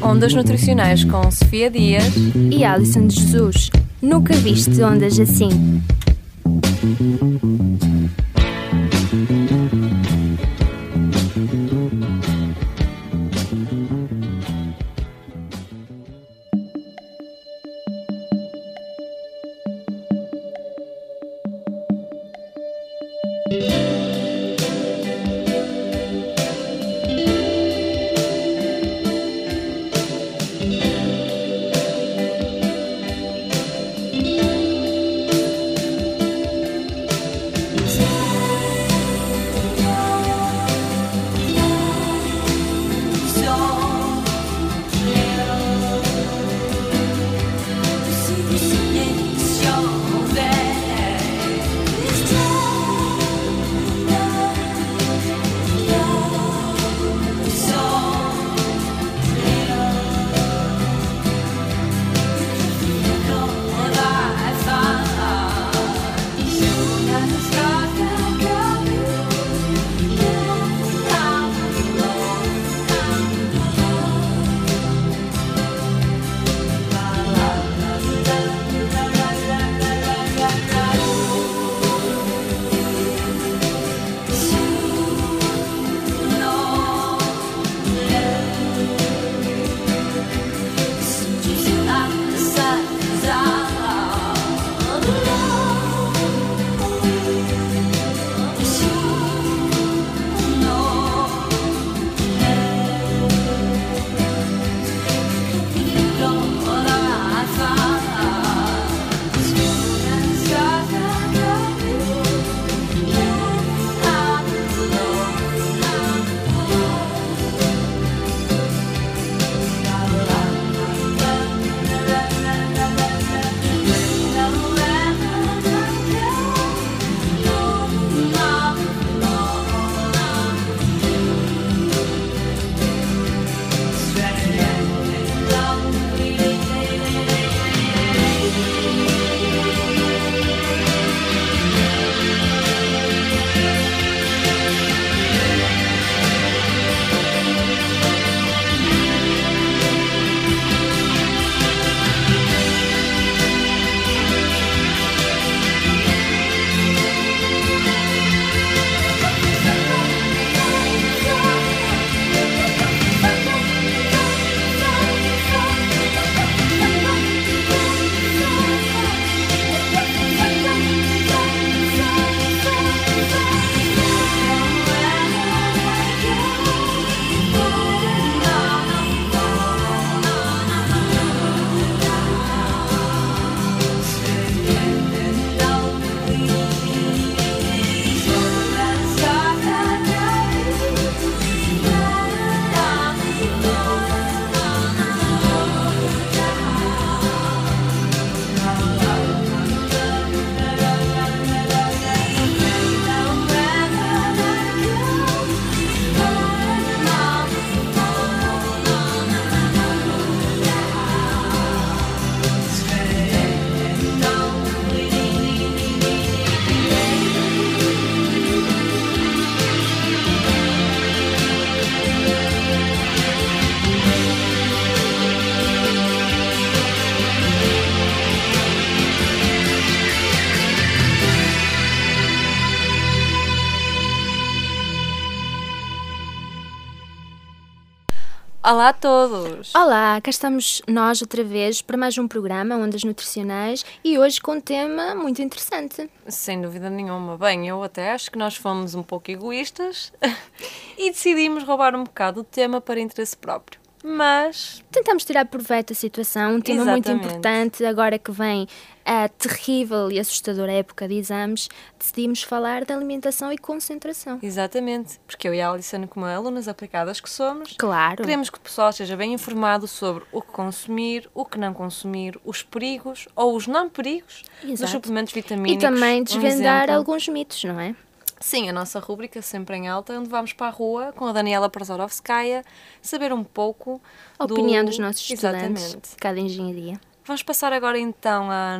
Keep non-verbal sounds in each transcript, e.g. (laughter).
Ondas Nutricionais com Sofia Dias e Alison de Jesus. Nunca viste ondas assim. Olá a todos! Olá, cá estamos nós outra vez para mais um programa Ondas Nutricionais e hoje com um tema muito interessante. Sem dúvida nenhuma. Bem, eu até acho que nós fomos um pouco egoístas (laughs) e decidimos roubar um bocado o tema para interesse próprio. Mas. Tentamos tirar proveito da situação, um tema Exatamente. muito importante, agora que vem a terrível e assustadora época de exames, decidimos falar de alimentação e concentração. Exatamente, porque eu e a Alison, como alunas aplicadas que somos, claro. queremos que o pessoal esteja bem informado sobre o que consumir, o que não consumir, os perigos ou os não perigos Exato. dos suplementos vitamínicos. E também desvendar um alguns mitos, não é? Sim, a nossa rúbrica sempre em alta, onde vamos para a rua com a Daniela Prazorovskaya saber um pouco a opinião do... dos nossos estudantes Exatamente. de cada engenharia. Vamos passar agora então à,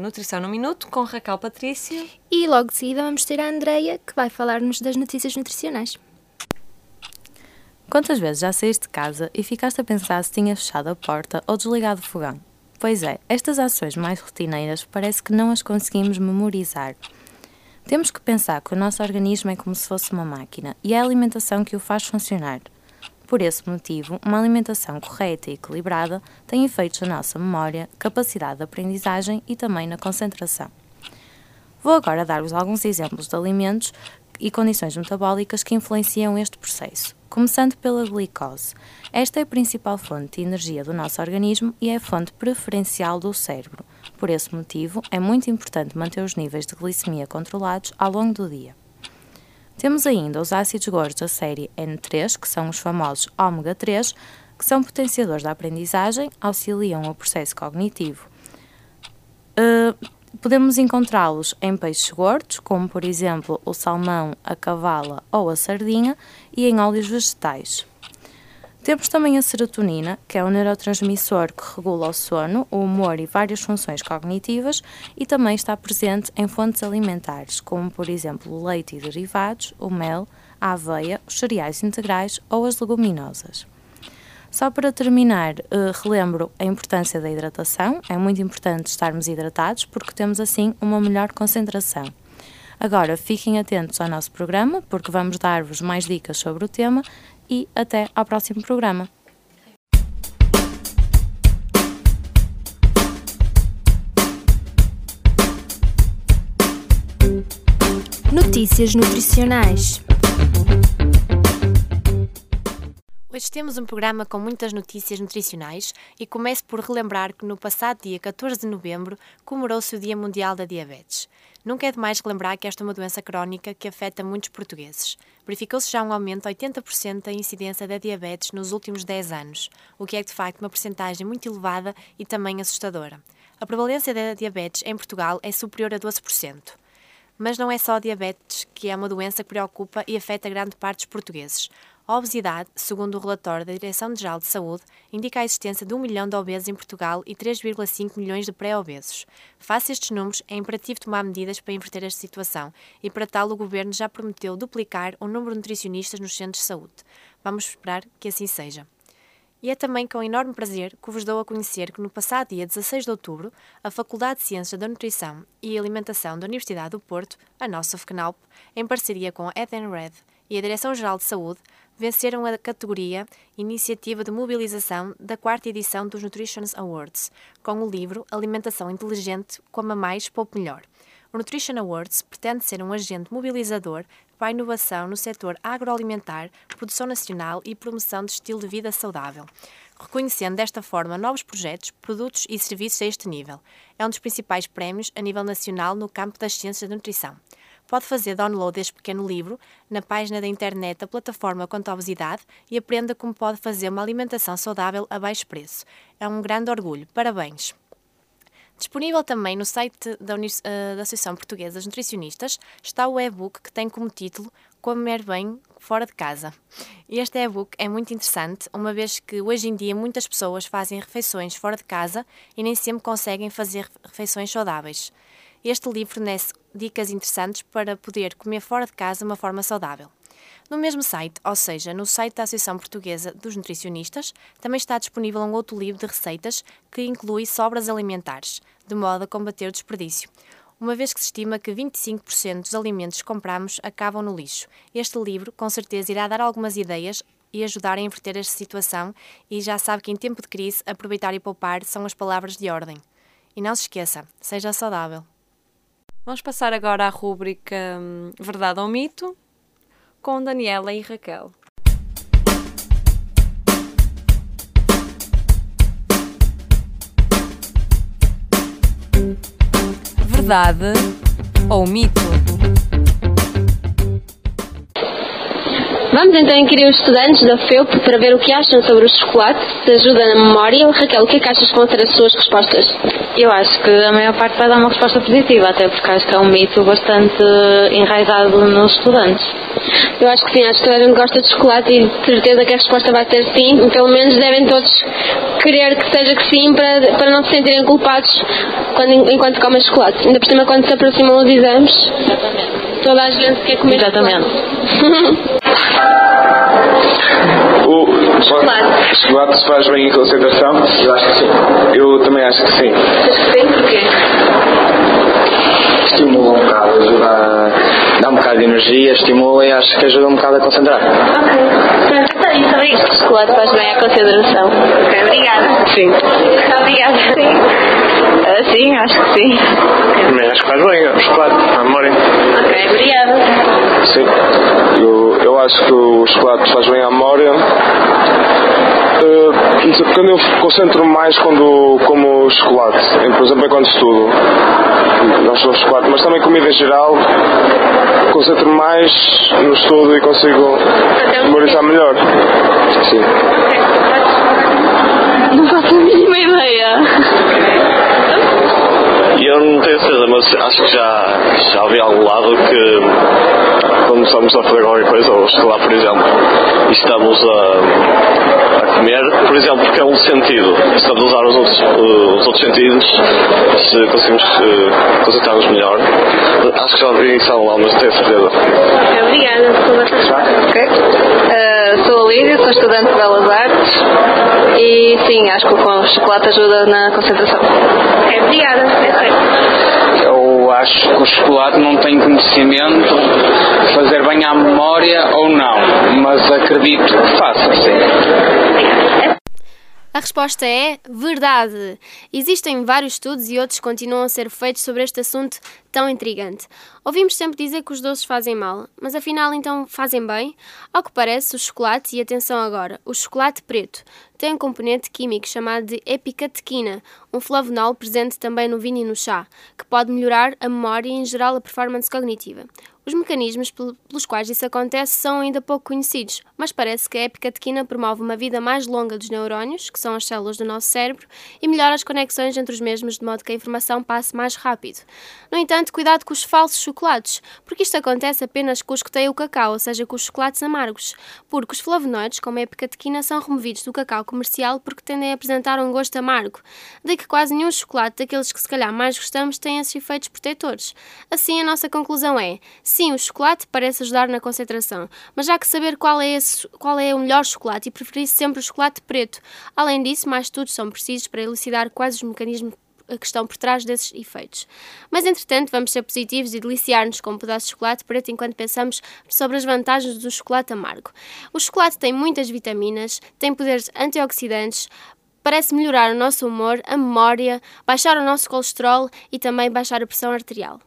Nutrição no Minuto com Raquel Patrícia. E logo de seguida vamos ter a Andreia, que vai falar-nos das notícias nutricionais. Quantas vezes já saíste de casa e ficaste a pensar se tinha fechado a porta ou desligado o fogão? Pois é, estas ações mais rotineiras parece que não as conseguimos memorizar. Temos que pensar que o nosso organismo é como se fosse uma máquina e é a alimentação que o faz funcionar. Por esse motivo, uma alimentação correta e equilibrada tem efeitos na nossa memória, capacidade de aprendizagem e também na concentração. Vou agora dar-vos alguns exemplos de alimentos e condições metabólicas que influenciam este processo, começando pela glicose. Esta é a principal fonte de energia do nosso organismo e é a fonte preferencial do cérebro. Por esse motivo, é muito importante manter os níveis de glicemia controlados ao longo do dia. Temos ainda os ácidos gordos da série N3, que são os famosos ômega 3, que são potenciadores da aprendizagem, auxiliam o processo cognitivo. Uh, Podemos encontrá-los em peixes gordos, como por exemplo o salmão, a cavala ou a sardinha, e em óleos vegetais. Temos também a serotonina, que é um neurotransmissor que regula o sono, o humor e várias funções cognitivas, e também está presente em fontes alimentares, como por exemplo o leite e derivados, o mel, a aveia, os cereais integrais ou as leguminosas. Só para terminar, uh, relembro a importância da hidratação. É muito importante estarmos hidratados porque temos assim uma melhor concentração. Agora, fiquem atentos ao nosso programa porque vamos dar-vos mais dicas sobre o tema e até ao próximo programa. Notícias nutricionais. Hoje temos um programa com muitas notícias nutricionais e começo por relembrar que no passado dia 14 de novembro comemorou-se o Dia Mundial da Diabetes. Nunca é demais relembrar que esta é uma doença crónica que afeta muitos portugueses. Verificou-se já um aumento de 80% da incidência da diabetes nos últimos 10 anos, o que é de facto uma percentagem muito elevada e também assustadora. A prevalência da diabetes em Portugal é superior a 12%. Mas não é só a diabetes que é uma doença que preocupa e afeta grande parte dos portugueses. A obesidade, segundo o relatório da Direção-Geral de Saúde, indica a existência de 1 milhão de obesos em Portugal e 3,5 milhões de pré-obesos. Face estes números, é imperativo tomar medidas para inverter esta situação e, para tal, o Governo já prometeu duplicar o número de nutricionistas nos centros de saúde. Vamos esperar que assim seja. E é também com enorme prazer que vos dou a conhecer que no passado dia 16 de outubro, a Faculdade de Ciências da Nutrição e Alimentação da Universidade do Porto, a nossa FCNAUP, em parceria com a Edenred e a Direção-Geral de Saúde, venceram a categoria Iniciativa de Mobilização da quarta edição dos Nutrition Awards, com o livro Alimentação Inteligente, Coma Mais, Poupe Melhor. O Nutrition Awards pretende ser um agente mobilizador para a inovação no setor agroalimentar, produção nacional e promoção de estilo de vida saudável, reconhecendo desta forma novos projetos, produtos e serviços a este nível. É um dos principais prémios a nível nacional no campo das ciências da nutrição pode fazer download deste pequeno livro na página da internet da plataforma contra a obesidade e aprenda como pode fazer uma alimentação saudável a baixo preço. É um grande orgulho. Parabéns! Disponível também no site da, uh, da Associação Portuguesa dos Nutricionistas está o e-book que tem como título Comer Bem Fora de Casa. Este e-book é muito interessante, uma vez que hoje em dia muitas pessoas fazem refeições fora de casa e nem sempre conseguem fazer refeições saudáveis. Este livro fornece dicas interessantes para poder comer fora de casa de uma forma saudável. No mesmo site, ou seja, no site da Associação Portuguesa dos Nutricionistas, também está disponível um outro livro de receitas que inclui sobras alimentares, de modo a combater o desperdício. Uma vez que se estima que 25% dos alimentos que compramos acabam no lixo, este livro com certeza irá dar algumas ideias e ajudar a inverter esta situação e já sabe que em tempo de crise aproveitar e poupar são as palavras de ordem. E não se esqueça, seja saudável. Vamos passar agora à rúbrica hum, Verdade ou Mito com Daniela e Raquel. Verdade ou mito? Vamos então inquirir os estudantes da FEUP para ver o que acham sobre o chocolate, se ajuda na memória. Raquel, o que é que achas que vão ser as suas respostas? Eu acho que a maior parte vai dar uma resposta positiva, até porque acho que é um mito bastante enraizado nos estudantes. Eu acho que sim, acho que toda a gente gosta de chocolate e de certeza que a resposta vai ser sim. Pelo menos devem todos querer que seja que sim para, para não se sentirem culpados quando, enquanto comem chocolate. Ainda por cima quando se aproximam os exames. Exatamente. Toda a gente quer comer Exatamente. chocolate. (laughs) chocolate faz bem em concentração? Eu acho que sim. Eu também acho que sim. Acho que sim, porquê? Estimula um bocado, ajuda a dar um bocado de energia, estimula e acho que ajuda um bocado a concentrar. Ok. Pronto, então também acho que o chocolate faz bem à concentração. Ok, obrigada. Sim. Obrigada. Sim. Uh, sim, acho que sim. Também acho que faz bem o chocolate, a memória. Ok, obrigada. Sim. Eu, eu acho que o chocolate faz bem à memória. Uh, quando eu concentro mais quando como chocolate, por exemplo, é quando estudo. Não sou chocolate, mas também comida em geral. Concentro mais no estudo e consigo memorizar melhor. Sim. Não faço a mínima ideia. (laughs) Eu não tenho certeza, mas acho que já, já vi algum lado que quando estamos a fazer qualquer coisa, ou escalar, por exemplo, e estamos a, a comer, por exemplo, porque é um sentido, estamos a usar os outros, uh, os outros sentidos, se conseguimos uh, concentrar-nos melhor. Acho que já vi isso há um lado, mas não tenho certeza. Obrigada. Ok. Uh, sou a Lídia, sou estudante de Belas Artes e sim, acho que o chocolate ajuda na concentração. Ok, obrigada. É Eu acho que o chocolate não tem conhecimento de fazer bem à memória ou não, mas acredito que faça, sim. A resposta é verdade. Existem vários estudos e outros continuam a ser feitos sobre este assunto tão intrigante. Ouvimos sempre dizer que os doces fazem mal, mas afinal então fazem bem? Ao que parece, o chocolate, e atenção agora, o chocolate preto, tem um componente químico chamado de epicatequina, um flavonol presente também no vinho e no chá, que pode melhorar a memória e em geral a performance cognitiva. Os mecanismos pelos quais isso acontece são ainda pouco conhecidos, mas parece que a epicatequina promove uma vida mais longa dos neurónios, que são as células do nosso cérebro, e melhora as conexões entre os mesmos de modo que a informação passe mais rápido. No entanto, cuidado com os falsos chocolates, porque isto acontece apenas com os que têm o cacau, ou seja, com os chocolates amargos, porque os flavonoides, como a epicatequina, são removidos do cacau comercial porque tendem a apresentar um gosto amargo, daí que quase nenhum chocolate daqueles que se calhar mais gostamos tem esses efeitos protetores. Assim, a nossa conclusão é Sim, o chocolate parece ajudar na concentração, mas já que saber qual é, esse, qual é o melhor chocolate e preferir sempre o chocolate preto. Além disso, mais estudos são precisos para elucidar quais os mecanismos que estão por trás desses efeitos. Mas, entretanto, vamos ser positivos e deliciar-nos com um pedaço de chocolate preto enquanto pensamos sobre as vantagens do chocolate amargo. O chocolate tem muitas vitaminas, tem poderes antioxidantes, parece melhorar o nosso humor, a memória, baixar o nosso colesterol e também baixar a pressão arterial.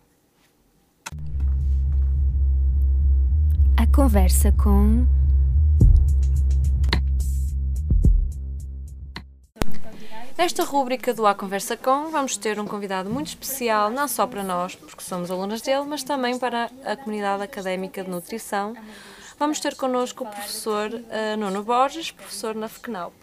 A conversa com. Nesta rúbrica do A Conversa Com, vamos ter um convidado muito especial, não só para nós, porque somos alunas dele, mas também para a comunidade académica de nutrição. Vamos ter connosco o professor uh, Nuno Borges, professor na FECNAUP.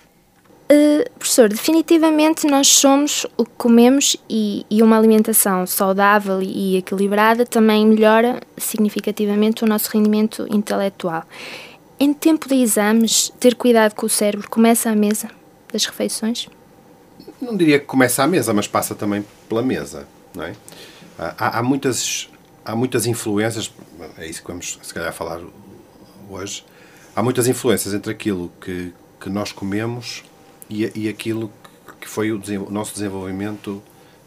Uh, professor, definitivamente nós somos o que comemos e, e, uma alimentação saudável e equilibrada também melhora significativamente o nosso rendimento intelectual. Em tempo de exames, ter cuidado com o cérebro começa à mesa das refeições? Não diria que começa à mesa, mas passa também pela mesa, não é? Há, há muitas, há muitas influências, é isso que vamos se calhar falar hoje, há muitas influências entre aquilo que, que nós comemos e, e aquilo que foi o, nosso desenvolvimento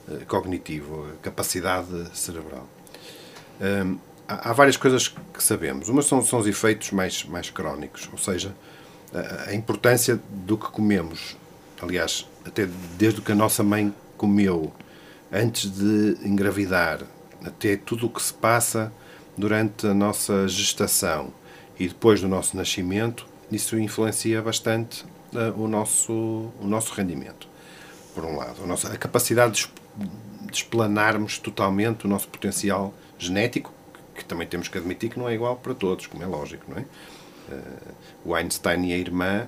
uh, cognitivo, a capacidade cerebral. Um, há, há, várias coisas que sabemos. Uma são, são os efeitos mais, mais crónicos, ou seja, a, a importância do que comemos. Aliás, até desde que a nossa mãe comeu antes de engravidar, até tudo o que se passa durante a nossa gestação e depois do nosso nascimento, isso influencia bastante o, nosso, o nosso rendimento, por um lado. A, nossa, a capacidade de, de explanarmos totalmente o nosso potencial genético, que também temos que admitir que não é igual para todos, como é lógico, não é? Uh, o Einstein e a irmã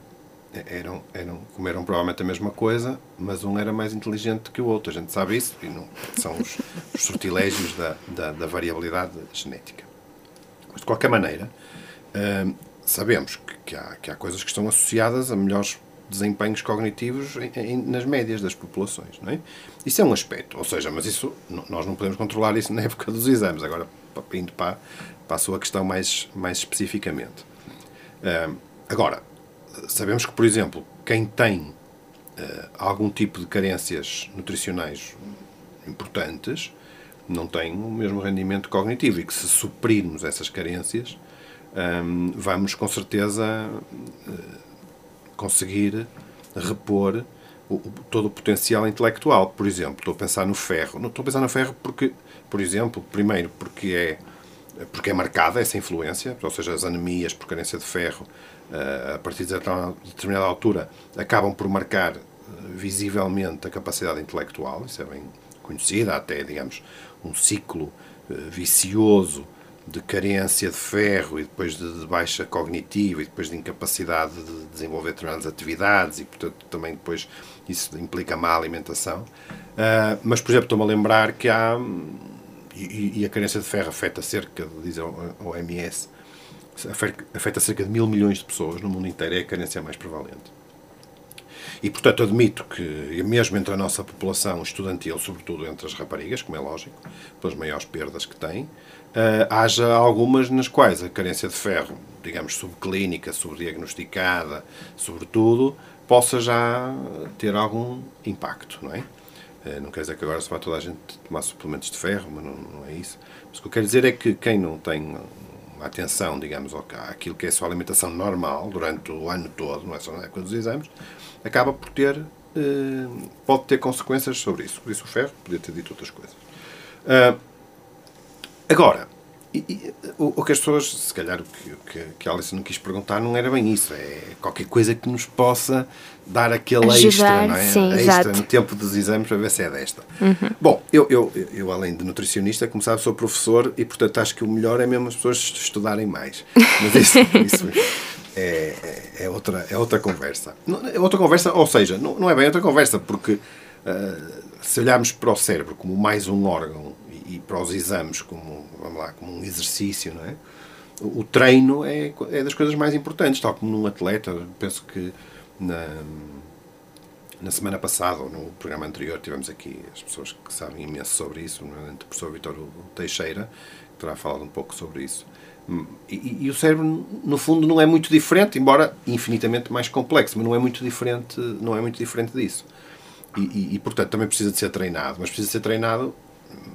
eram, eram, comeram provavelmente a mesma coisa, mas um era mais inteligente que o outro. A gente sabe isso e não, são os, os sortilégios da, da, da, variabilidade genética. Mas, de qualquer maneira, uh, sabemos que, que, há, que há coisas que estão associadas a melhores desempenhos cognitivos em, em, nas médias das populações. Não é? Isso é um aspecto, ou seja, mas isso nós não podemos controlar isso (laughs) na época dos exames. Agora, indo para, para a sua questão mais, mais especificamente. Uh, agora, sabemos que, por exemplo, quem tem uh, algum tipo de carências nutricionais importantes não tem o mesmo rendimento cognitivo e que se suprirmos essas carências um, vamos com certeza uh, conseguir repor o, todo o potencial intelectual. Por exemplo, estou a pensar no ferro. Não estou a pensar no ferro porque, por exemplo, primeiro porque é porque é marcada essa influência, ou seja, as anemias por carência de ferro, uh, a partir de determinada altura, acabam por marcar visivelmente a capacidade intelectual, isso é bem conhecida, até, digamos, um ciclo vicioso de carência de ferro e depois de, de, baixa cognitiva e depois de incapacidade de desenvolver determinadas atividades e, portanto, também depois isso implica má alimentação. Uh, mas, por exemplo, estou-me a lembrar que há, e, e, a carência de ferro afeta cerca, diz a OMS, afeta cerca de mil milhões de pessoas no mundo inteiro, é a carência mais prevalente. E, portanto, admito que, mesmo entre a nossa população estudantil, sobretudo entre as raparigas, como é lógico, pelas maiores perdas que têm, haja algumas nas quais a carência de ferro, digamos, subclínica, subdiagnosticada, sobretudo, possa já ter algum impacto, não é? Uh, não quer dizer que agora se vá toda a gente tomar suplementos de ferro, mas não, não é isso. Mas o que eu quero dizer é que quem não tem atenção, digamos, àquilo que é a sua alimentação normal durante o ano todo, não é só na época dos exames, acaba por ter, eh, pode ter consequências sobre isso. Por isso o ferro podia ter dito outras coisas. Agora, e, e, o, o, que as pessoas, se calhar o que, que, que a Alice não quis perguntar não era bem isso, é qualquer coisa que nos possa dar aquele Ajudar, extra, não é? Sim, extra exato. no tempo dos exames para ver se é desta. Uhum. Bom, eu, eu, eu, além de nutricionista, como sabe, sou professor e, portanto, acho que o melhor é mesmo as pessoas estudarem mais. Mas isso, (laughs) isso é, é, é, outra, é outra conversa. É outra conversa, ou seja, não, não é bem outra conversa, porque uh, se olharmos para o cérebro como mais um órgão e, para os exames como, vamos lá, como um exercício, não é? O, treino é, é das coisas mais importantes, tal como num atleta. Penso que na, na semana passada, ou no programa anterior, tivemos aqui as pessoas que sabem imenso sobre isso, o professor Vitor Teixeira, que terá falado um pouco sobre isso. E, e, o cérebro, no fundo, não é muito diferente, embora infinitamente mais complexo, mas não é muito diferente, não é muito diferente disso. E, e, e, portanto, também precisa de ser treinado, mas precisa de ser treinado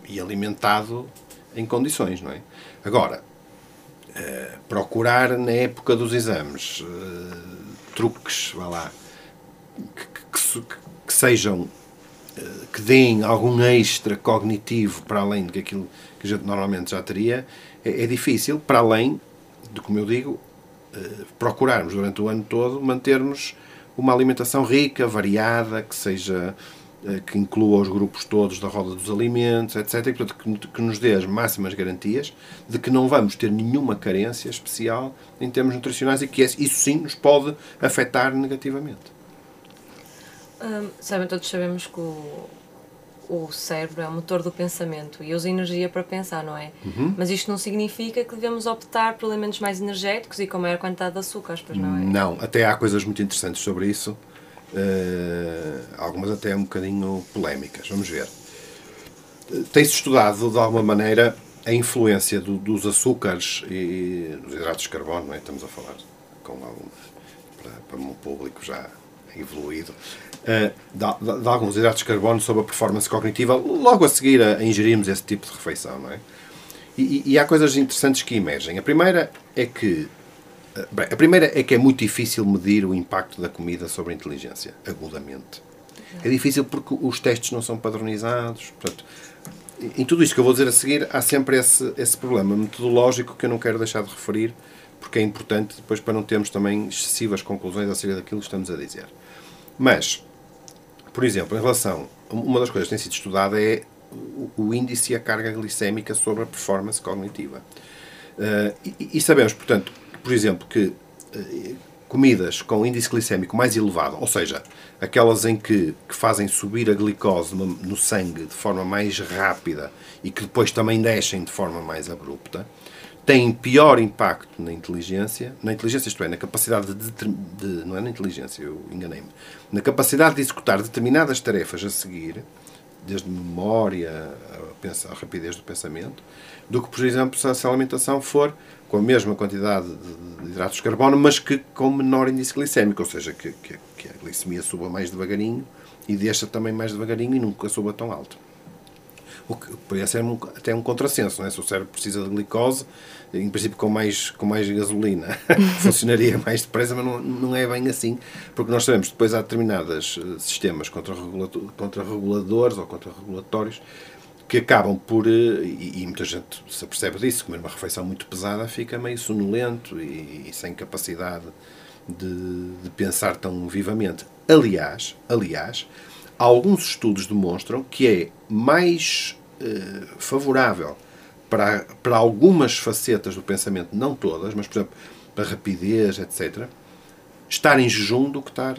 e alimentado em condições, não é? Agora, uh, procurar na época dos exames uh, truques, vá lá, que, que, que sejam, uh, que deem algum extra cognitivo para além do que aquilo que a gente normalmente já teria, é, é difícil, para além de, como eu digo, eh, procurarmos durante o ano todo mantermos uma alimentação rica, variada, que seja eh, que inclua os grupos todos da roda dos alimentos, etc. E, portanto, que, nos dê as máximas garantias de que não vamos ter nenhuma carência especial em termos nutricionais e que isso sim nos pode afetar negativamente. Hum, sabem, todos sabemos que o, o cérebro é o motor do pensamento e usa energia para pensar, não é? Uhum. Mas isto não significa que devemos optar por alimentos mais energéticos e com maior quantidade de açúcares, pois não é? Não, até há coisas muito interessantes sobre isso, algumas até um bocadinho polémicas. Vamos ver. Tem-se estudado, de alguma maneira, a influência do, dos açúcares e dos hidratos de carbono, não é? Estamos a falar com algum, para, para um público já evoluído, uh, de, de, alguns hidratos de carbono sobre a performance cognitiva, logo a seguir a, a ingerirmos esse tipo de refeição, não é? E, e, há coisas interessantes que emergem. A primeira é que eh, bem, a primeira é que é muito difícil medir o impacto da comida sobre a inteligência, agudamente. É difícil porque os testes não são padronizados. Portanto, em tudo isto que eu vou dizer a seguir, há sempre esse, esse problema metodológico que eu não quero deixar de referir, porque é importante depois para não termos também excessivas conclusões acerca daquilo que estamos a dizer. Mas, por exemplo, em relação. Uma das coisas que tem sido estudada é o índice e a carga glicémica sobre a performance cognitiva. Uh, e, e, sabemos, portanto, por exemplo, que uh, comidas com índice glicémico mais elevado, ou seja, aquelas em que, que fazem subir a glicose no, sangue de forma mais rápida e que depois também descem de forma mais abrupta, têm pior impacto na inteligência, na inteligência, isto é, na capacidade de, de não é na inteligência, eu enganei-me, na capacidade de executar determinadas tarefas a seguir, desde memória, a rapidez do pensamento, do que, por exemplo, se a alimentação for com a mesma quantidade de hidratos de carbono, mas que com menor índice glicémico, ou seja, que, que, que a glicemia suba mais devagarinho e deixa também mais devagarinho e nunca suba tão alto. O que poderia ser um, até um contrassenso, não é? Se o cérebro precisa de glicose, em princípio com mais, com mais gasolina, (laughs) funcionaria mais depressa, mas não, não é bem assim, porque nós sabemos que depois há determinados eh, sistemas contra-reguladores ou contra-regulatórios que acabam por, eh, e, e, muita gente se apercebe disso, comer uma refeição muito pesada fica meio sonolento e, e sem capacidade de, de, pensar tão vivamente. Aliás, aliás, alguns estudos demonstram que é mais eh, favorável para, para algumas facetas do pensamento, não todas, mas, por exemplo, para rapidez, etc., estar em jejum do que estar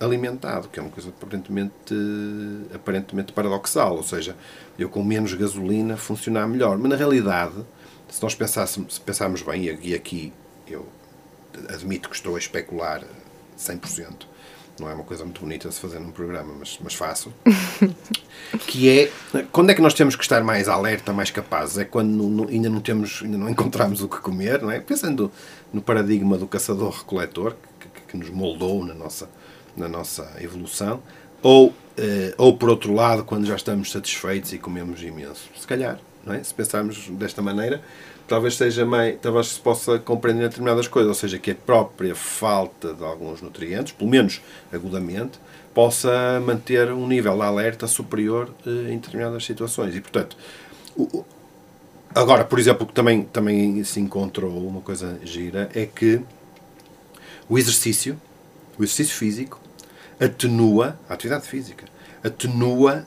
alimentado, que é uma coisa aparentemente, aparentemente paradoxal. Ou seja, eu com menos gasolina funcionar melhor. Mas na realidade, se nós pensássemos, se pensarmos bem, e aqui eu admito que estou a especular 100%, não é uma coisa muito bonita de se fazer num programa, mas, mas faço, (laughs) que é quando é que nós temos que estar mais alerta, mais capazes? É quando não, ainda não temos, ainda não encontramos o que comer, não é? Pensando no paradigma do caçador-recoletor que, que, que, nos moldou na nossa, na nossa evolução, ou, eh, ou por outro lado, quando já estamos satisfeitos e comemos imenso. Se calhar, não é? Se pensarmos desta maneira, talvez seja mais, talvez se possa compreender determinadas coisas, ou seja, que a própria falta de alguns nutrientes, pelo menos agudamente, possa manter um nível de alerta superior eh, em determinadas situações. E, portanto, o, agora, por exemplo, que também, também se encontrou uma coisa gira é que o exercício, o exercício físico, atenua, a atividade física, atenua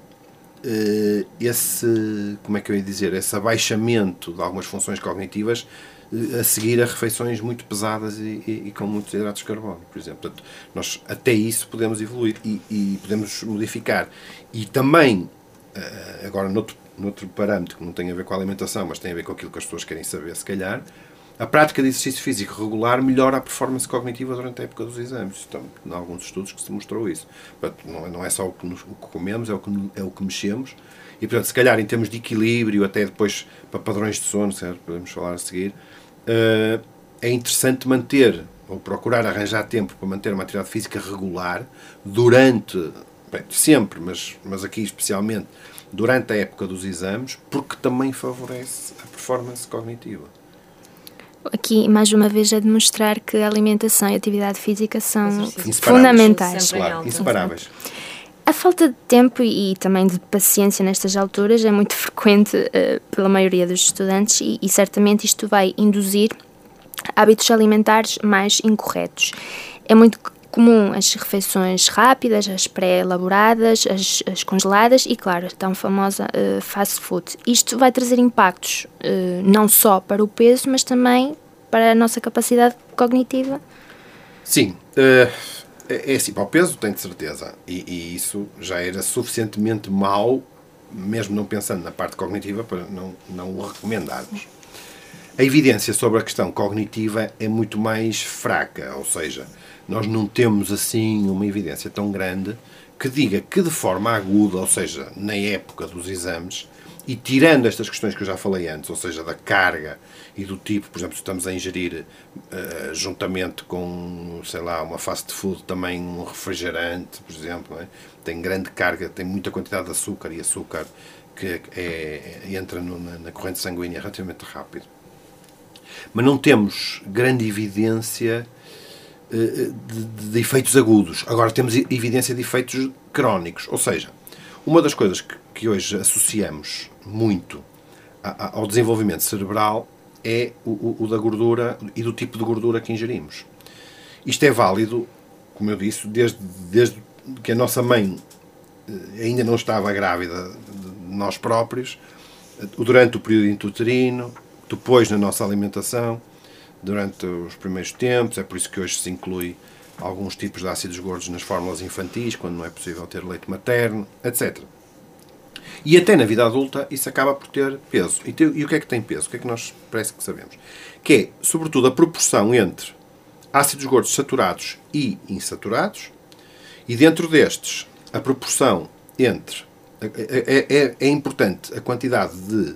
uh, esse, como é que eu ia dizer, esse abaixamento de algumas funções cognitivas uh, a seguir a refeições muito pesadas e, e, e, com muitos hidratos de carbono, por exemplo. Portanto, nós até isso podemos evoluir e, e podemos modificar. E também, uh, agora, noutro, noutro parâmetro que não tem a ver com a alimentação, mas tem a ver com aquilo que as pessoas querem saber, se calhar, a prática de exercício físico regular melhora a performance cognitiva durante a época dos exames. Então, em alguns estudos que se mostrou isso. Portanto, não, é, não é só o que, nos, o que comemos, é o que, é o que mexemos. E, portanto, se calhar em termos de equilíbrio, até depois para padrões de sono, certo? podemos falar a seguir, uh, é interessante manter ou procurar arranjar tempo para manter uma atividade física regular durante, bem, sempre, mas, mas aqui especialmente durante a época dos exames, porque também favorece a performance cognitiva. Aqui, mais uma vez, é demonstrar que a alimentação e a atividade física são fundamentais. Claro, inseparáveis. A falta de tempo e, também de paciência nestas alturas é muito (laughs) frequente uh, pela maioria dos estudantes e, e, certamente isto vai induzir hábitos alimentares mais incorretos. É muito comum as refeições rápidas, as pré-elaboradas, as, as, congeladas e, claro, a tão famosa uh, fast food. Isto vai trazer impactos uh, não só para o peso, mas também para a nossa capacidade cognitiva. Sim, uh, é assim, para o peso tenho de certeza. E, e, isso já era suficientemente mau, mesmo não pensando na parte cognitiva, para não, não o recomendarmos. A evidência sobre a questão cognitiva é muito mais fraca, ou seja, nós não temos assim uma evidência tão grande que diga que de forma aguda, ou seja, na época dos exames, e tirando estas questões que eu já falei antes, ou seja, da carga e do tipo, por exemplo, se estamos a ingerir uh, juntamente com, sei lá, uma fast food, também um refrigerante, por exemplo, é? tem grande carga, tem muita quantidade de açúcar e açúcar que é, entra no, na, na corrente sanguínea relativamente rápido. Mas não temos grande evidência de, de, efeitos agudos. Agora temos evidência de efeitos crónicos. Ou seja, uma das coisas que, que hoje associamos muito a, a, ao desenvolvimento cerebral é o, o, o, da gordura e do tipo de gordura que ingerimos. Isto é válido, como eu disse, desde, desde que a nossa mãe eh, ainda não estava grávida de nós próprios, durante o período intuterino, depois na nossa alimentação, durante os primeiros tempos, é por isso que hoje se inclui alguns tipos de ácidos gordos nas fórmulas infantis, quando não é possível ter leite materno, etc. E até na vida adulta isso acaba por ter peso. E, e o que é que tem peso? O que é que nós parece que sabemos? Que é, sobretudo, a proporção entre ácidos gordos saturados e insaturados, e dentro destes, a proporção entre é, é, é importante a quantidade de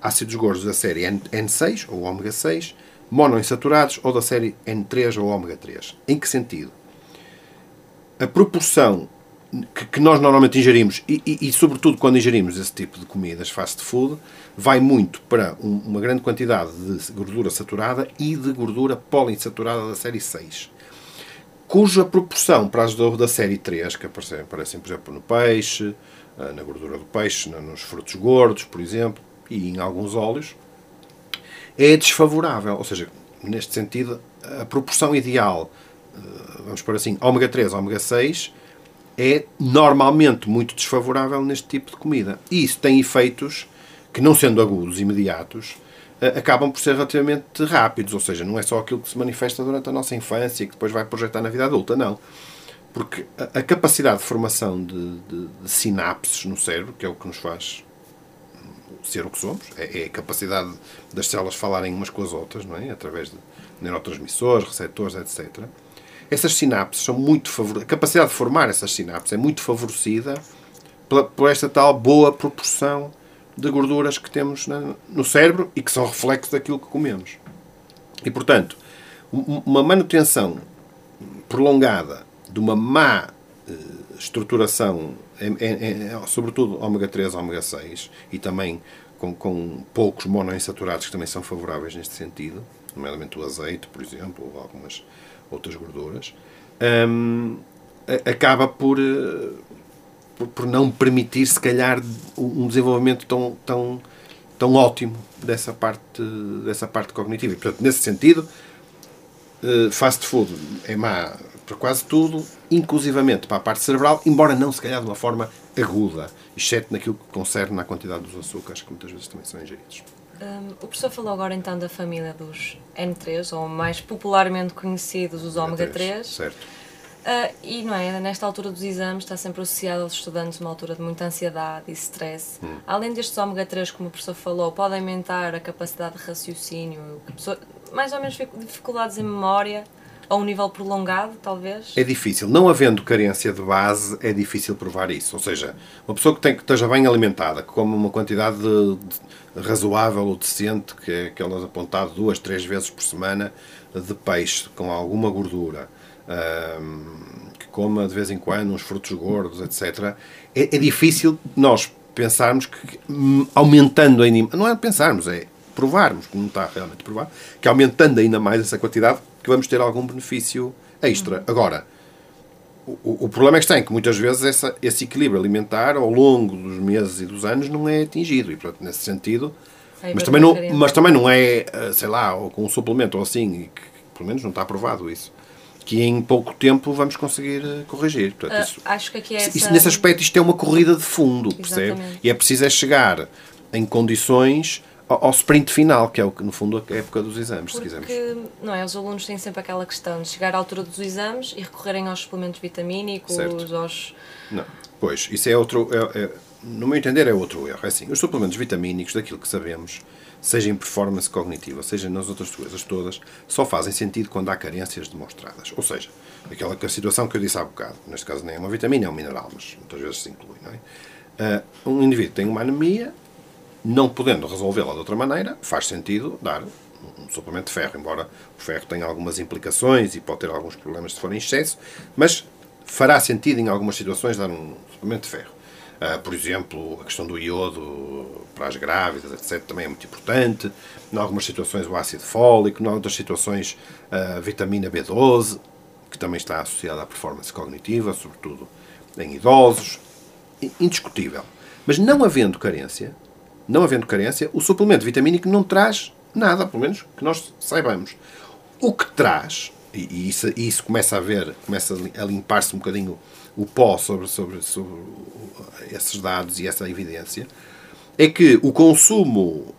ácidos gordos da série N6 ou ômega 6, monoinsaturados ou da série N3 ou ômega 3. Em que sentido? A proporção que, que nós normalmente ingerimos, e, e, e, sobretudo quando ingerimos esse tipo de comidas fast food, vai muito para um, uma grande quantidade de gordura saturada e de gordura poliinsaturada da série 6 cuja proporção para as da série 3, que aparecem, aparecem, por exemplo, no peixe, eh, na gordura do peixe, nos frutos gordos, por exemplo, e em alguns óleos, é desfavorável. Ou seja, neste sentido, a proporção ideal, eh, vamos por assim, ômega 3, ômega 6, é normalmente muito desfavorável neste tipo de comida. E isso tem efeitos que, não sendo agudos, imediatos, eh, acabam por ser relativamente rápidos. Ou seja, não é só aquilo que se manifesta durante a nossa infância e que depois vai projetar na vida adulta, não. Porque a, capacidade de formação de, de, de, sinapses no cérebro, que é o que nos faz ser o que somos, é, é, a capacidade das células falarem umas com as outras, não é? Através de neurotransmissores, receptores, etc. Essas sinapses são muito favorecidas. A capacidade de formar essas sinapses é muito favorecida por, por esta tal boa proporção de gorduras que temos no cérebro e que são reflexos daquilo que comemos. E, portanto, uma manutenção prolongada de uma má eh, estruturação, sobretudo ômega 3, ômega 6, e também com, com poucos monoinsaturados que também são favoráveis neste sentido, nomeadamente o azeite, por exemplo, ou algumas outras gorduras, hum, acaba por, eh, por, por, não permitir, se calhar, um desenvolvimento tão, tão, tão ótimo dessa parte, dessa parte cognitiva. E, portanto, nesse sentido, eh, fast food é má para quase tudo, inclusivamente para a parte cerebral, embora não se calhar de uma forma aguda, exceto naquilo que concerne à quantidade dos açúcares que muitas vezes também são ingeridos. Um, o professor falou agora então da família dos N3, ou mais popularmente conhecidos os ômega 3. Certo. Uh, e não é, nesta altura dos exames está sempre associado aos estudantes uma altura de muita ansiedade e stress. Hum. Além destes ômega 3, como o professor falou, podem aumentar a capacidade de raciocínio, pessoa, mais ou menos dificuldades em memória a um nível prolongado, talvez? É difícil. Não havendo carência de base, é difícil provar isso. Ou seja, uma pessoa que, tem, que esteja bem alimentada, que come uma quantidade de, de, razoável ou decente, que é aquelas apontado duas, três vezes por semana, de peixe com alguma gordura, que coma de vez em quando uns frutos gordos, etc., é, é difícil nós pensarmos que hum, aumentando ainda. Não é pensarmos, é provarmos, como está realmente provado, que aumentando ainda mais essa quantidade, que vamos ter algum benefício extra. Uhum. Agora, o, o, problema é que tem que muitas vezes essa, esse equilíbrio alimentar ao longo dos meses e dos anos não é atingido e, portanto, nesse sentido, mas também, não, mas também não é, eh, sei lá, ou com um suplemento ou assim, que, pelo menos não está aprovado isso, que em pouco tempo vamos conseguir eh, corrigir. Portanto, uh, isso, acho que aqui é essa... isso, nesse aspecto isto é uma corrida de fundo, percebe? E é preciso é chegar em condições ao, sprint final, que é o que no fundo a época dos exames, Porque, se quisermos. Não é, os alunos têm sempre aquela questão de chegar à altura dos exames e recorrerem aos suplementos vitamínicos, certo. aos. Não, pois, isso é outro. É, é, no meu entender, é outro erro. É assim, os suplementos vitamínicos, daquilo que sabemos, seja em performance cognitiva, seja nas outras coisas todas, só fazem sentido quando há carências demonstradas. Ou seja, aquela que a situação que eu disse há bocado, neste caso nem é uma vitamina, é um mineral, mas muitas vezes se inclui, não é? Uh, um indivíduo tem uma anemia, não podendo resolvê-la de outra maneira, faz sentido dar um suplemento de ferro, embora o ferro tenha algumas implicações e pode ter alguns problemas se for em excesso, mas fará sentido em algumas situações dar um suplemento de ferro. Uh, por exemplo, a questão do iodo para as grávidas, etc., também é muito importante. Em algumas situações, o ácido fólico, em outras situações, a vitamina B12, que também está associada à performance cognitiva, sobretudo em idosos. Indiscutível. Mas não havendo carência, não havendo carência, o suplemento vitamínico não traz nada, pelo menos que nós saibamos. O que traz, e isso, isso começa a ver, começa a limpar-se um bocadinho o pó sobre, sobre, sobre esses dados e essa evidência, é que o consumo,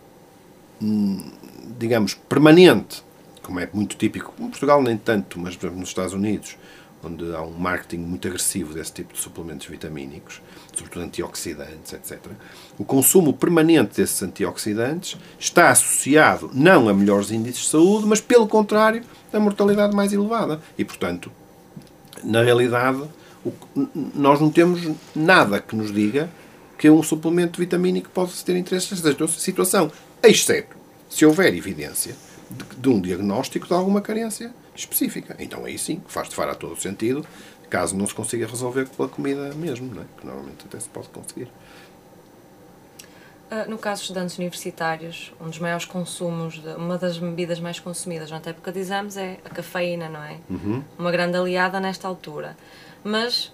hum, digamos, permanente, como é muito típico, em Portugal nem tanto, mas nos Estados Unidos, onde há um marketing muito agressivo desse tipo de suplementos vitamínicos, sobretudo antioxidantes, etc. O consumo permanente desses antioxidantes está associado não a melhores índices de saúde, mas pelo contrário, a mortalidade mais elevada. E, portanto, na realidade, nós não temos nada que nos diga que um suplemento vitamínico pode ter interesse nesta situação, exceto se houver evidência de, de, um diagnóstico de alguma carência específica. Então aí sim, faz de fará todo o sentido, caso não se consiga resolver pela comida mesmo, não é? que normalmente até se pode conseguir. Uh, no caso dos estudantes universitários, um dos maiores consumos, de, uma das bebidas mais consumidas na época de exames é a cafeína, não é? Uhum. Uma grande aliada nesta altura. Mas,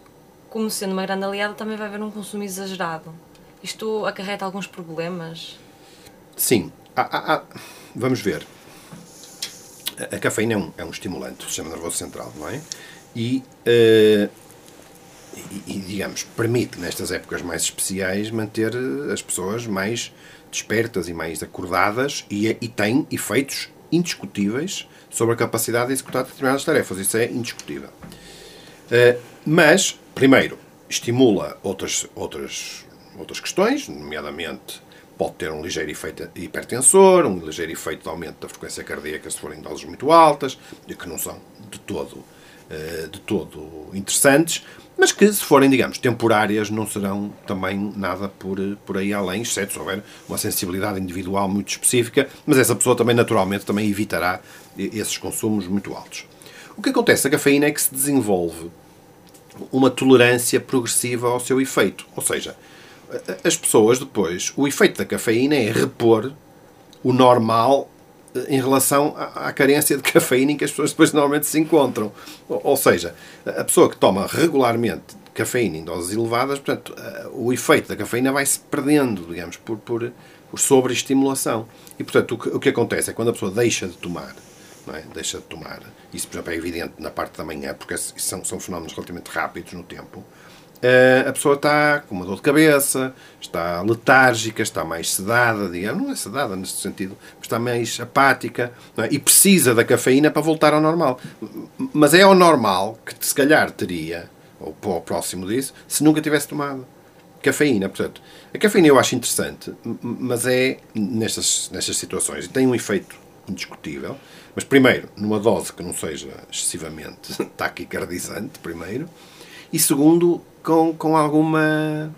como sendo uma grande aliada, também vai haver um consumo exagerado. Isto acarreta alguns problemas? Sim. Há, há, há, vamos ver. A, a cafeína é um, é um estimulante do sistema nervoso central, não é? E uh, e, e, digamos, permite nestas épocas mais especiais manter eh, as pessoas mais despertas e mais acordadas e, e tem efeitos indiscutíveis sobre a capacidade de executar determinadas tarefas. Isso é indiscutível. Uh, mas, primeiro, estimula outras, outras, outras questões, nomeadamente pode ter um ligeiro efeito hipertensor, um ligeiro efeito de aumento da frequência cardíaca se forem doses muito altas, que não são de todo, de todo interessantes, mas que, se forem, digamos, temporárias, não serão também nada por, por aí além, exceto se houver uma sensibilidade individual muito específica, mas essa pessoa também, naturalmente, também evitará esses consumos muito altos. O que acontece na cafeína é que se desenvolve uma tolerância progressiva ao seu efeito, ou seja, as pessoas depois, o efeito da cafeína é repor o normal em relação à, carência de (laughs) cafeína em que as pessoas depois normalmente se encontram. Ou, seja, a pessoa que toma regularmente cafeína em doses elevadas, portanto, o efeito da cafeína vai-se perdendo, digamos, por, por, por sobreestimulação. E, portanto, o que, o que acontece é quando a pessoa deixa de tomar, é? deixa de tomar, isso, por exemplo, é evidente na parte da manhã, porque são, são fenómenos relativamente rápidos no tempo, a pessoa está com uma dor de cabeça, está letárgica, está mais sedada, digamos, não é sedada neste sentido, está mais apática é? e precisa da cafeína para voltar ao normal. Mas é ao normal que se calhar teria, ou próximo disso, se nunca tivesse tomado cafeína. Portanto, a cafeína eu acho interessante, mas é nestas, nestas situações, tem um efeito indiscutível. Mas primeiro, numa dose que não seja excessivamente (laughs) taquicardizante, primeiro, e segundo, com, com alguma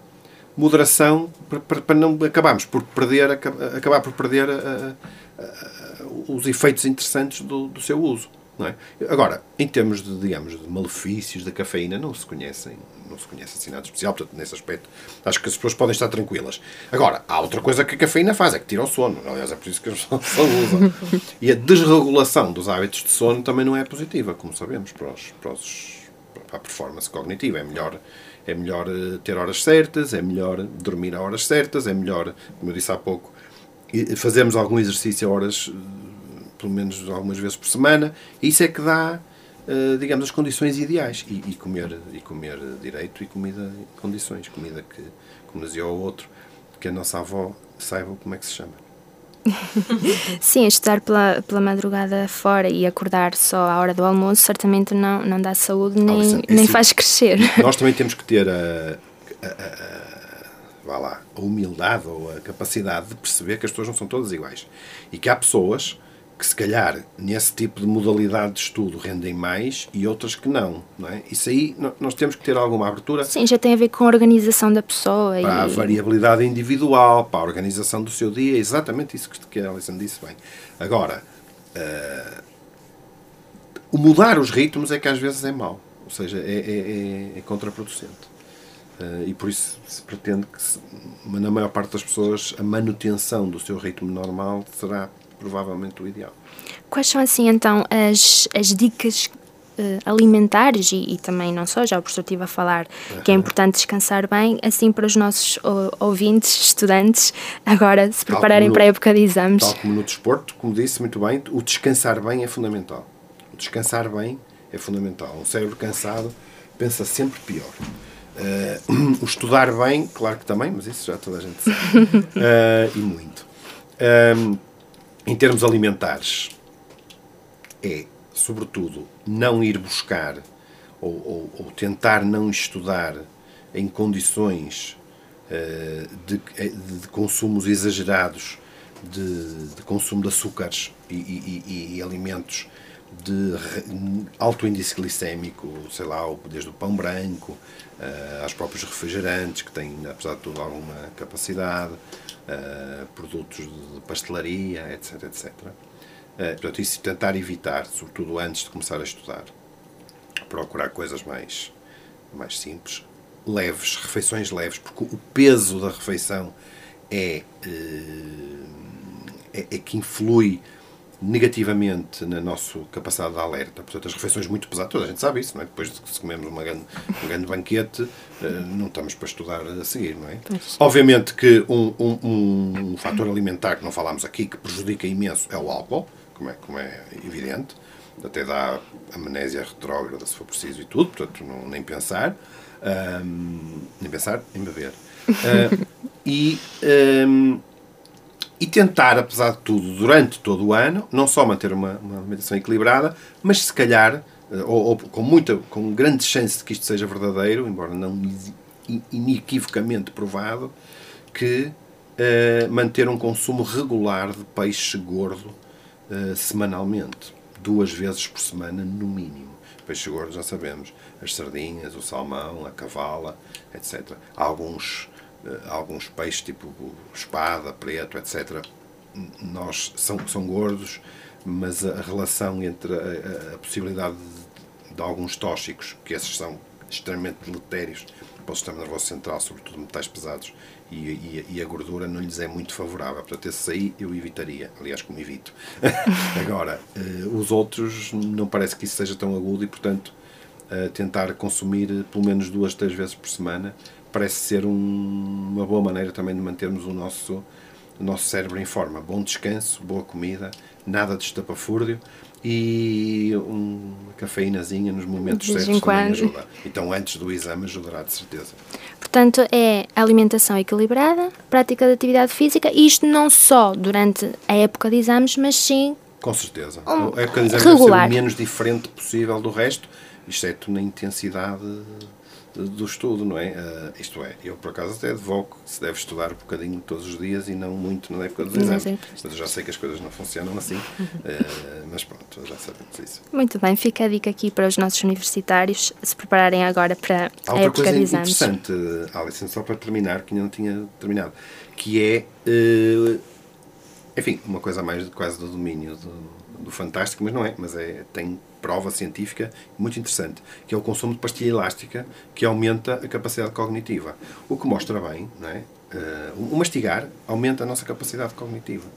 moderação para, para não acabarmos por perder acabar por perder a, a, os efeitos interessantes do, do seu uso é? agora em termos de digamos de malefícios da cafeína não se conhecem não se conhece assim nada especial portanto nesse aspecto acho que as pessoas podem estar tranquilas agora há outra coisa que a cafeína faz é que tira o sono aliás é por isso que as pessoas (laughs) usam e a desregulação dos hábitos de sono também não é positiva como sabemos para os, para os para a performance cognitiva é melhor é melhor eh, ter horas certas, é melhor dormir a horas certas, é melhor, como eu disse há pouco, fazermos algum exercício a horas, eh, pelo menos algumas vezes por semana. Isso é que dá, eh, digamos, as condições ideais. E, e comer, e comer direito e comida em condições. Comida que, como dizia o outro, que a nossa avó saiba como é que se chama. (laughs) Sim, estudar pela, pela madrugada fora e acordar só à hora do almoço certamente não, não dá saúde nem, oh, nem faz crescer. Nós (laughs) também temos que ter a, a, a, vá lá, a humildade ou a capacidade de perceber que as pessoas não são todas iguais. E que há pessoas que se calhar nesse tipo de modalidade de estudo rendem mais e outras que não, não é? Isso aí nós temos que ter alguma abertura. Sim, já tem a ver com a organização da pessoa. Para e... a variabilidade individual, para a organização do seu dia, exatamente isso que a Alison disse bem. Agora, uh, o mudar os ritmos é que às vezes é mau, ou seja, é, é, é, é contraproducente. Uh, e por isso se pretende que, se, na maior parte das pessoas, a manutenção do seu ritmo normal será provavelmente o ideal. Quais são, assim, então, as, as dicas uh, alimentares e, e, também não só, já o professor estive a falar uhum. que é importante descansar bem, assim para os nossos ouvintes, estudantes, agora se prepararem para a época de exames. Tal como no desporto, como disse muito bem, o descansar bem é fundamental. O descansar bem é fundamental. Um cérebro cansado pensa sempre pior. Uh, (clears throat) o estudar bem, claro que também, mas isso já toda a gente sabe. Uh, (laughs) e muito. Um, em termos alimentares, é, sobretudo, não ir buscar ou, ou, ou tentar não estudar em condições uh, de, de, consumos exagerados de, de, consumo de açúcares e, e, e, alimentos de alto índice glicémico, sei lá, desde o pão branco uh, aos próprios refrigerantes, que têm, apesar de tudo, alguma capacidade, uh, produtos de pastelaria, etc, etc. Uh, portanto, isso tentar evitar, sobretudo antes de começar a estudar, procurar coisas mais, mais simples, leves, refeições leves, porque o peso da refeição é, é, é que influi negativamente na nossa capacidade de alerta. Portanto, as refeições muito pesadas, toda a gente sabe isso, não é? Depois de se comermos uma grande, um grande banquete, eh, não estamos para estudar a seguir, não é? Obviamente que um, um, um fator alimentar que não falámos aqui, que prejudica imenso, é o álcool, como é, como é evidente. Até dá amnésia retrógrada, se for preciso, e tudo, portanto, não, nem pensar. Um, nem pensar em beber. Uh, e um, e tentar, apesar de tudo, durante todo o ano, não só manter uma, uma alimentação equilibrada, mas se calhar, eh, ou, ou, com, muita, com grande chance de que isto seja verdadeiro, embora não inequivocamente provado, que uh, manter um consumo regular de peixe gordo uh, semanalmente, duas vezes por semana no mínimo. Peixe gordo já sabemos, as sardinhas, o salmão, a cavala, etc. Há alguns alguns peixes, tipo espada, preto, etc., nós, são, são gordos, mas a relação entre a, a possibilidade de, de, alguns tóxicos, que esses são extremamente deletérios para o sistema nervoso central, sobretudo metais pesados, e, e, e, a gordura não lhes é muito favorável. Portanto, esses aí eu evitaria. Aliás, como evito. (laughs) Agora, eh, os outros não parece que isso seja tão agudo e, portanto, eh, tentar consumir pelo menos duas, três vezes por semana parece ser um, uma boa maneira também de mantermos o nosso, o nosso cérebro em forma. Bom descanso, boa comida, nada de estapafúrdio e uma cafeínazinha nos momentos de certos também ajuda. Então, antes do exame, ajudará de certeza. Portanto, é alimentação equilibrada, prática de atividade física, e isto não só durante a época de exames, mas sim. Com certeza. Um, a época de exames regular. deve ser o menos diferente possível do resto, exceto na intensidade do estudo, não é? Uh, isto é, eu por acaso até advoco que se deve estudar um bocadinho todos os dias e não muito na época dos exames. Mas eu já sei que as coisas não funcionam assim, uh, (laughs) mas pronto, já sabemos isso. Muito bem, fica a dica aqui para os nossos universitários se prepararem agora para Há a época de exames. Outra coisa interessante, Alison, só para terminar, que ainda não tinha terminado, que é, uh, enfim, uma coisa mais quase do domínio do, do fantástico, mas não é, mas é, tem prova científica muito interessante, que é o consumo de pastilha elástica, que aumenta a capacidade cognitiva. O que mostra bem, não é? Uh, o mastigar aumenta a nossa capacidade cognitiva.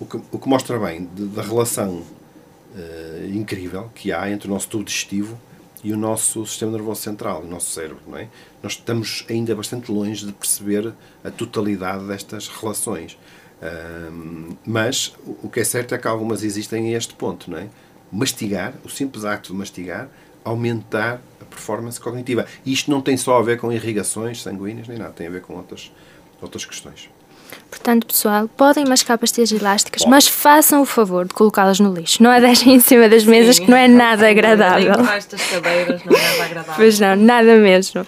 O que, o que mostra bem da relação uh, incrível que há entre o nosso tubo digestivo e o nosso sistema nervoso central, o nosso cérebro. Não é? Nós estamos ainda bastante longe de perceber a totalidade destas relações. Uh, mas o que é certo é que algumas existem a este ponto, não é? Mastigar, o simples acto de mastigar, aumentar a performance cognitiva. E isto não tem só a ver com irrigações sanguíneas nem nada, tem a ver com outras, outras questões. Portanto, pessoal, podem mascar pastilhas elásticas, Pode. mas façam o favor de colocá-las no lixo. Não a deixem em cima das mesas, Sim. que não é nada agradável. Nem das cadeiras, não é nada agradável. Pois não, nada mesmo.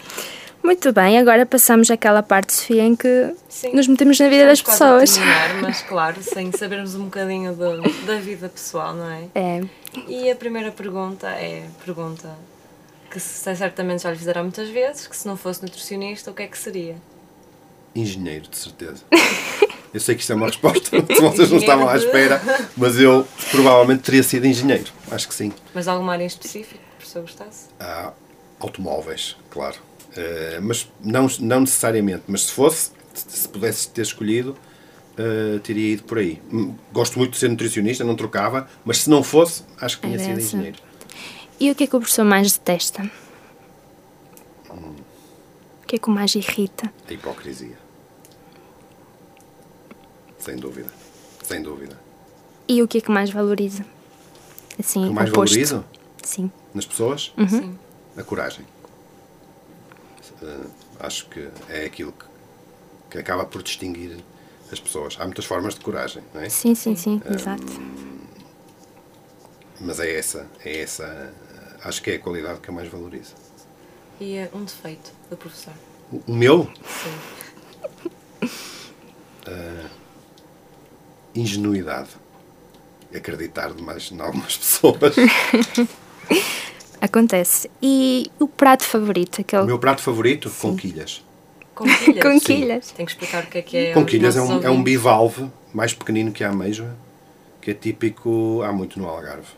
Muito bem, agora passamos àquela parte, Sofia, em que Sim, nos metemos na vida das pessoas. Terminar, mas claro, sem sabermos um bocadinho do, da vida pessoal, não é? É. E a primeira pergunta é pergunta que certamente já lhe fizeram muitas vezes, que se não fosse nutricionista, o que é que seria? Engenheiro, de certeza. (laughs) Eu sei que isto é uma resposta (laughs) que vocês não estavam à espera, mas eu provavelmente teria sido engenheiro. Acho que sim. Mas alguma área em específico, que o professor gostasse? Ah, automóveis, claro. Uh, mas não, não necessariamente. Mas se fosse, se pudesse ter escolhido, uh, teria ido por aí. Gosto muito de ser nutricionista, não trocava, mas se não fosse, acho que tinha sido engenheiro. E o que é que o professor mais detesta? Hum. O que é que o mais irrita? A hipocrisia. Sem dúvida. Sem dúvida. E o que é que mais valoriza? Assim, o que mais oposto. valorizo? Sim. Nas pessoas? Uhum. Sim. A coragem. Uh, acho que é aquilo que, que acaba por distinguir as pessoas. Há muitas formas de coragem, não é? Sim, sim, sim, um, exato. Mas é essa, é essa, acho que é a qualidade que eu mais valorizo. E é um defeito do professor? O, o meu? Sim. Uh, ingenuidade. acreditar demais em algumas (laughs) pessoas. Acontece. E o prato favorito? Aquele... O meu prato favorito? Sim. Conquilhas. Conquilhas? Conquilhas. Tem que explicar o que é que é. Conquilhas é um, é um bivalve mais pequenino que a ameijoa, que é típico, há muito no Algarve.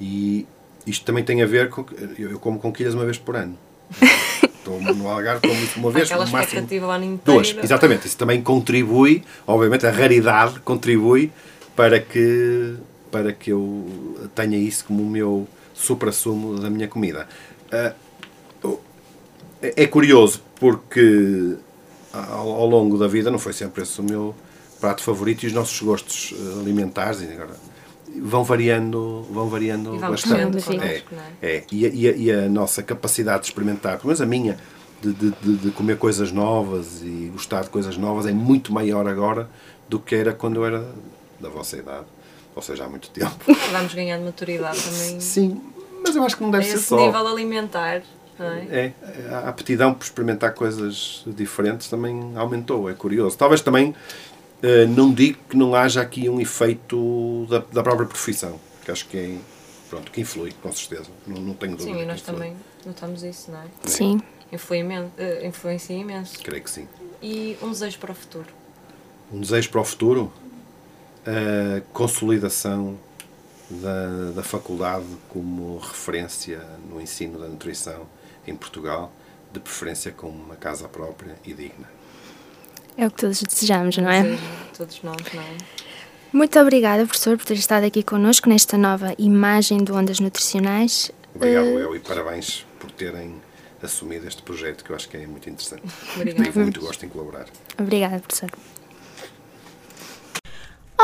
E isto também tem a ver com. Eu como conquilhas uma vez por ano. (laughs) Estou no Algarve como uma vez. Aquela expectativa o ano inteiro. Duas, exatamente. Isso também contribui, obviamente, a raridade contribui para que, para que eu tenha isso como o meu supra-sumo da minha comida. Uh, é curioso porque ao, ao, longo da vida não foi sempre esse o meu prato favorito e os nossos gostos eh, alimentares agora, vão variando, vão variando bastante. É, é, é. E, a, e, e, a, nossa capacidade de experimentar, pelo menos a minha, de, de, de, comer coisas novas e gostar de coisas novas é muito maior agora do que era quando eu era da vossa idade. Ou seja, há muito tempo. Vamos ganhando maturidade também. Sim, mas eu acho que não deve é ser esse só. nível alimentar. É? é? a aptidão por experimentar coisas diferentes também aumentou, é curioso. Talvez também eh, não digo que não haja aqui um efeito da, da própria profissão, que acho que é, pronto, que influi, com certeza. Não, não tenho dúvida. Sim, e nós também notamos isso, não é? Sim. Influi imenso, uh, influencia imenso. Creio que sim. E um desejo para o futuro? Um desejo para o futuro? A consolidação da, da faculdade como referência no ensino da nutrição em Portugal, de preferência com uma casa própria e digna. É o que todos desejamos, não é? Desejo, todos nós, não é? Muito obrigada, professor, por ter estado aqui connosco nesta nova imagem de ondas nutricionais. Obrigado, uh... eu, e parabéns por terem assumido este projeto que eu acho que é muito interessante. Obrigada. Tive muito gosto em colaborar. Obrigada, professor.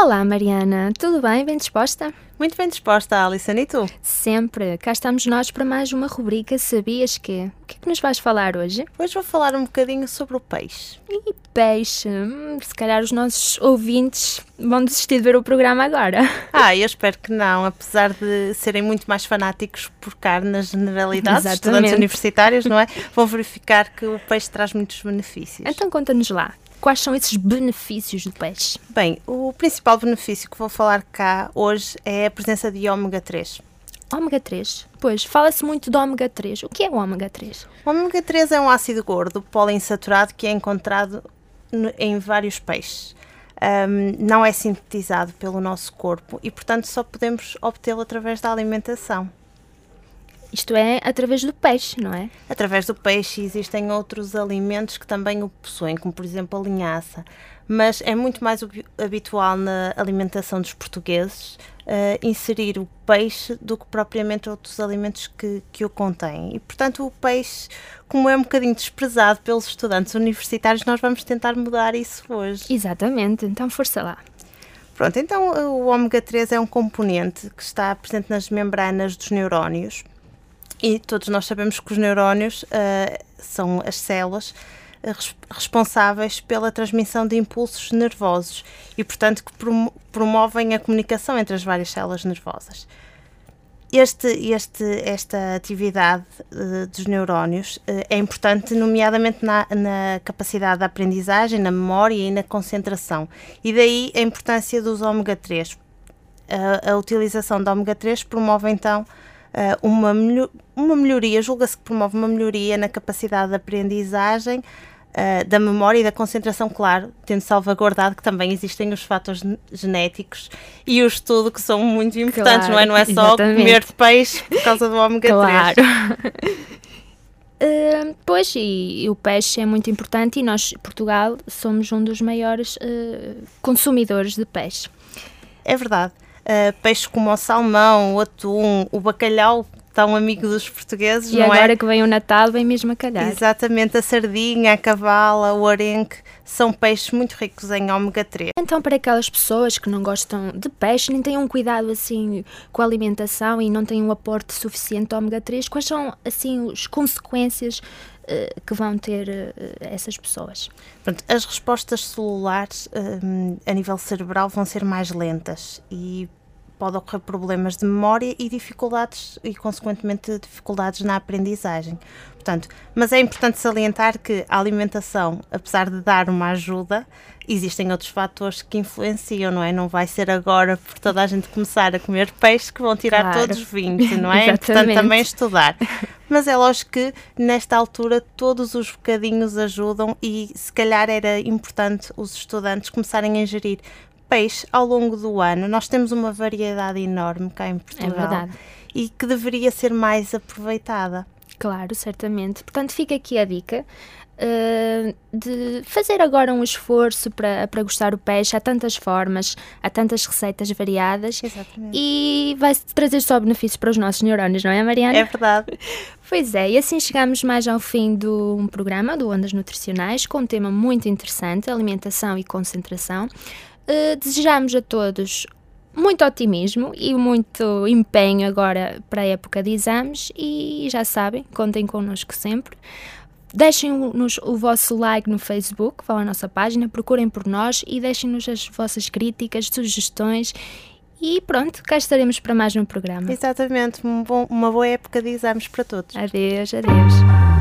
Olá, Mariana. Tudo bem? Bem disposta? Muito bem disposta, Alison. E tu? Sempre. Cá estamos nós para mais uma rubrica Sabias que? O que é que nos vais falar hoje? Hoje vou falar um bocadinho sobre o peixe. E peixe? Hum, se calhar os nossos ouvintes vão desistir de ver o programa agora. (laughs) Ah, eu espero que não, apesar de serem muito mais fanáticos por carne na generalidade, Exatamente. estudantes universitários, não é? Vão verificar que o peixe traz muitos benefícios. Então conta-nos lá, Quais são esses benefícios do peixe? Bem, o principal benefício que vou falar cá hoje é a presença de ômega 3. Ômega 3? Pois, fala-se muito do ômega 3. O que é o ômega 3? O ômega 3 é um ácido gordo poliinsaturado que é encontrado em vários peixes. Um, não é sintetizado pelo nosso corpo e, portanto, só podemos obtê-lo através da alimentação. Isto é através do peixe, não é? Através do peixe existem outros alimentos que também o possuem, como por exemplo a linhaça. Mas é muito mais habitual na alimentação dos portugueses uh, inserir o peixe do que propriamente outros alimentos que, que o contêm. E portanto o peixe, como é um bocadinho desprezado pelos estudantes universitários, nós vamos tentar mudar isso hoje. Exatamente, então força lá. Pronto, então o ômega 3 é um componente que está presente nas membranas dos neurónios e todos nós sabemos que os neurónios uh, são as células uh, responsáveis pela transmissão de impulsos nervosos e, portanto, que promovem a comunicação entre as várias células nervosas. Este, este, esta atividade uh, dos neurónios é importante, nomeadamente na, na, capacidade de aprendizagem, na memória e na concentração. E daí a importância dos ômega 3. a utilização de ômega 3 promove então uh, uma, melhor, uma melhoria, julga-se que promove uma melhoria na capacidade de aprendizagem, uh, da memória e da concentração, claro, tendo salvaguardado que também existem os fatores genéticos e o estudo que são muito importantes, claro, não é? Não é só exatamente. comer peixe por causa do ômega claro. 3. (laughs) Uh, pois, e, e, o peixe é muito importante e nós, Portugal, somos um dos maiores uh, consumidores de peixe. É verdade uh, peixes como o salmão, o atum, o bacalhau, tão amigo dos portugueses, e não é? E agora que vem o Natal, vem mesmo a calhar. Exatamente, a sardinha, a cavala, o arenque, são peixes muito ricos em ômega 3. Então, para aquelas pessoas que não gostam de peixe, nem têm um cuidado assim com a alimentação e não têm um aporte suficiente de ômega 3, quais são assim as consequências que vão ter uh, essas pessoas? Pronto, as respostas celulares uh, a nível cerebral vão ser mais lentas e pode ocorrer problemas de memória e dificuldades e consequentemente dificuldades na aprendizagem. Portanto, mas é importante salientar que a alimentação, apesar de dar uma ajuda, existem outros fatores que influenciam, não é? Não vai ser agora por toda a gente começar a comer peixe que vão tirar Claro. todos 20, não é? É importante também estudar. (laughs) Mas é lógico que nesta altura todos os bocadinhos ajudam e se calhar era importante os estudantes começarem a ingerir peixe ao longo do ano. Nós temos uma variedade enorme cá em Portugal. verdade. E que deveria ser mais aproveitada. Claro, certamente. Portanto, fica aqui a dica uh, de fazer agora um esforço para, para gostar do peixe. Há tantas formas, há tantas receitas variadas Exatamente. e vai trazer só benefícios para os nossos neurónios, não é, Mariana? É verdade. (laughs) Pois é, e assim chegamos mais ao fim do um programa do Ondas Nutricionais com um tema muito interessante, alimentação e concentração. Uh, desejamos a todos muito otimismo e muito empenho agora para a época de exames e já sabem, contem connosco sempre. Deixem-nos o vosso like no Facebook, vão à nossa página, procurem por nós e deixem-nos as vossas críticas, sugestões e pronto, cá estaremos para mais um programa. Exatamente. Um bom- uma boa época de exames para todos. Adeus, adeus.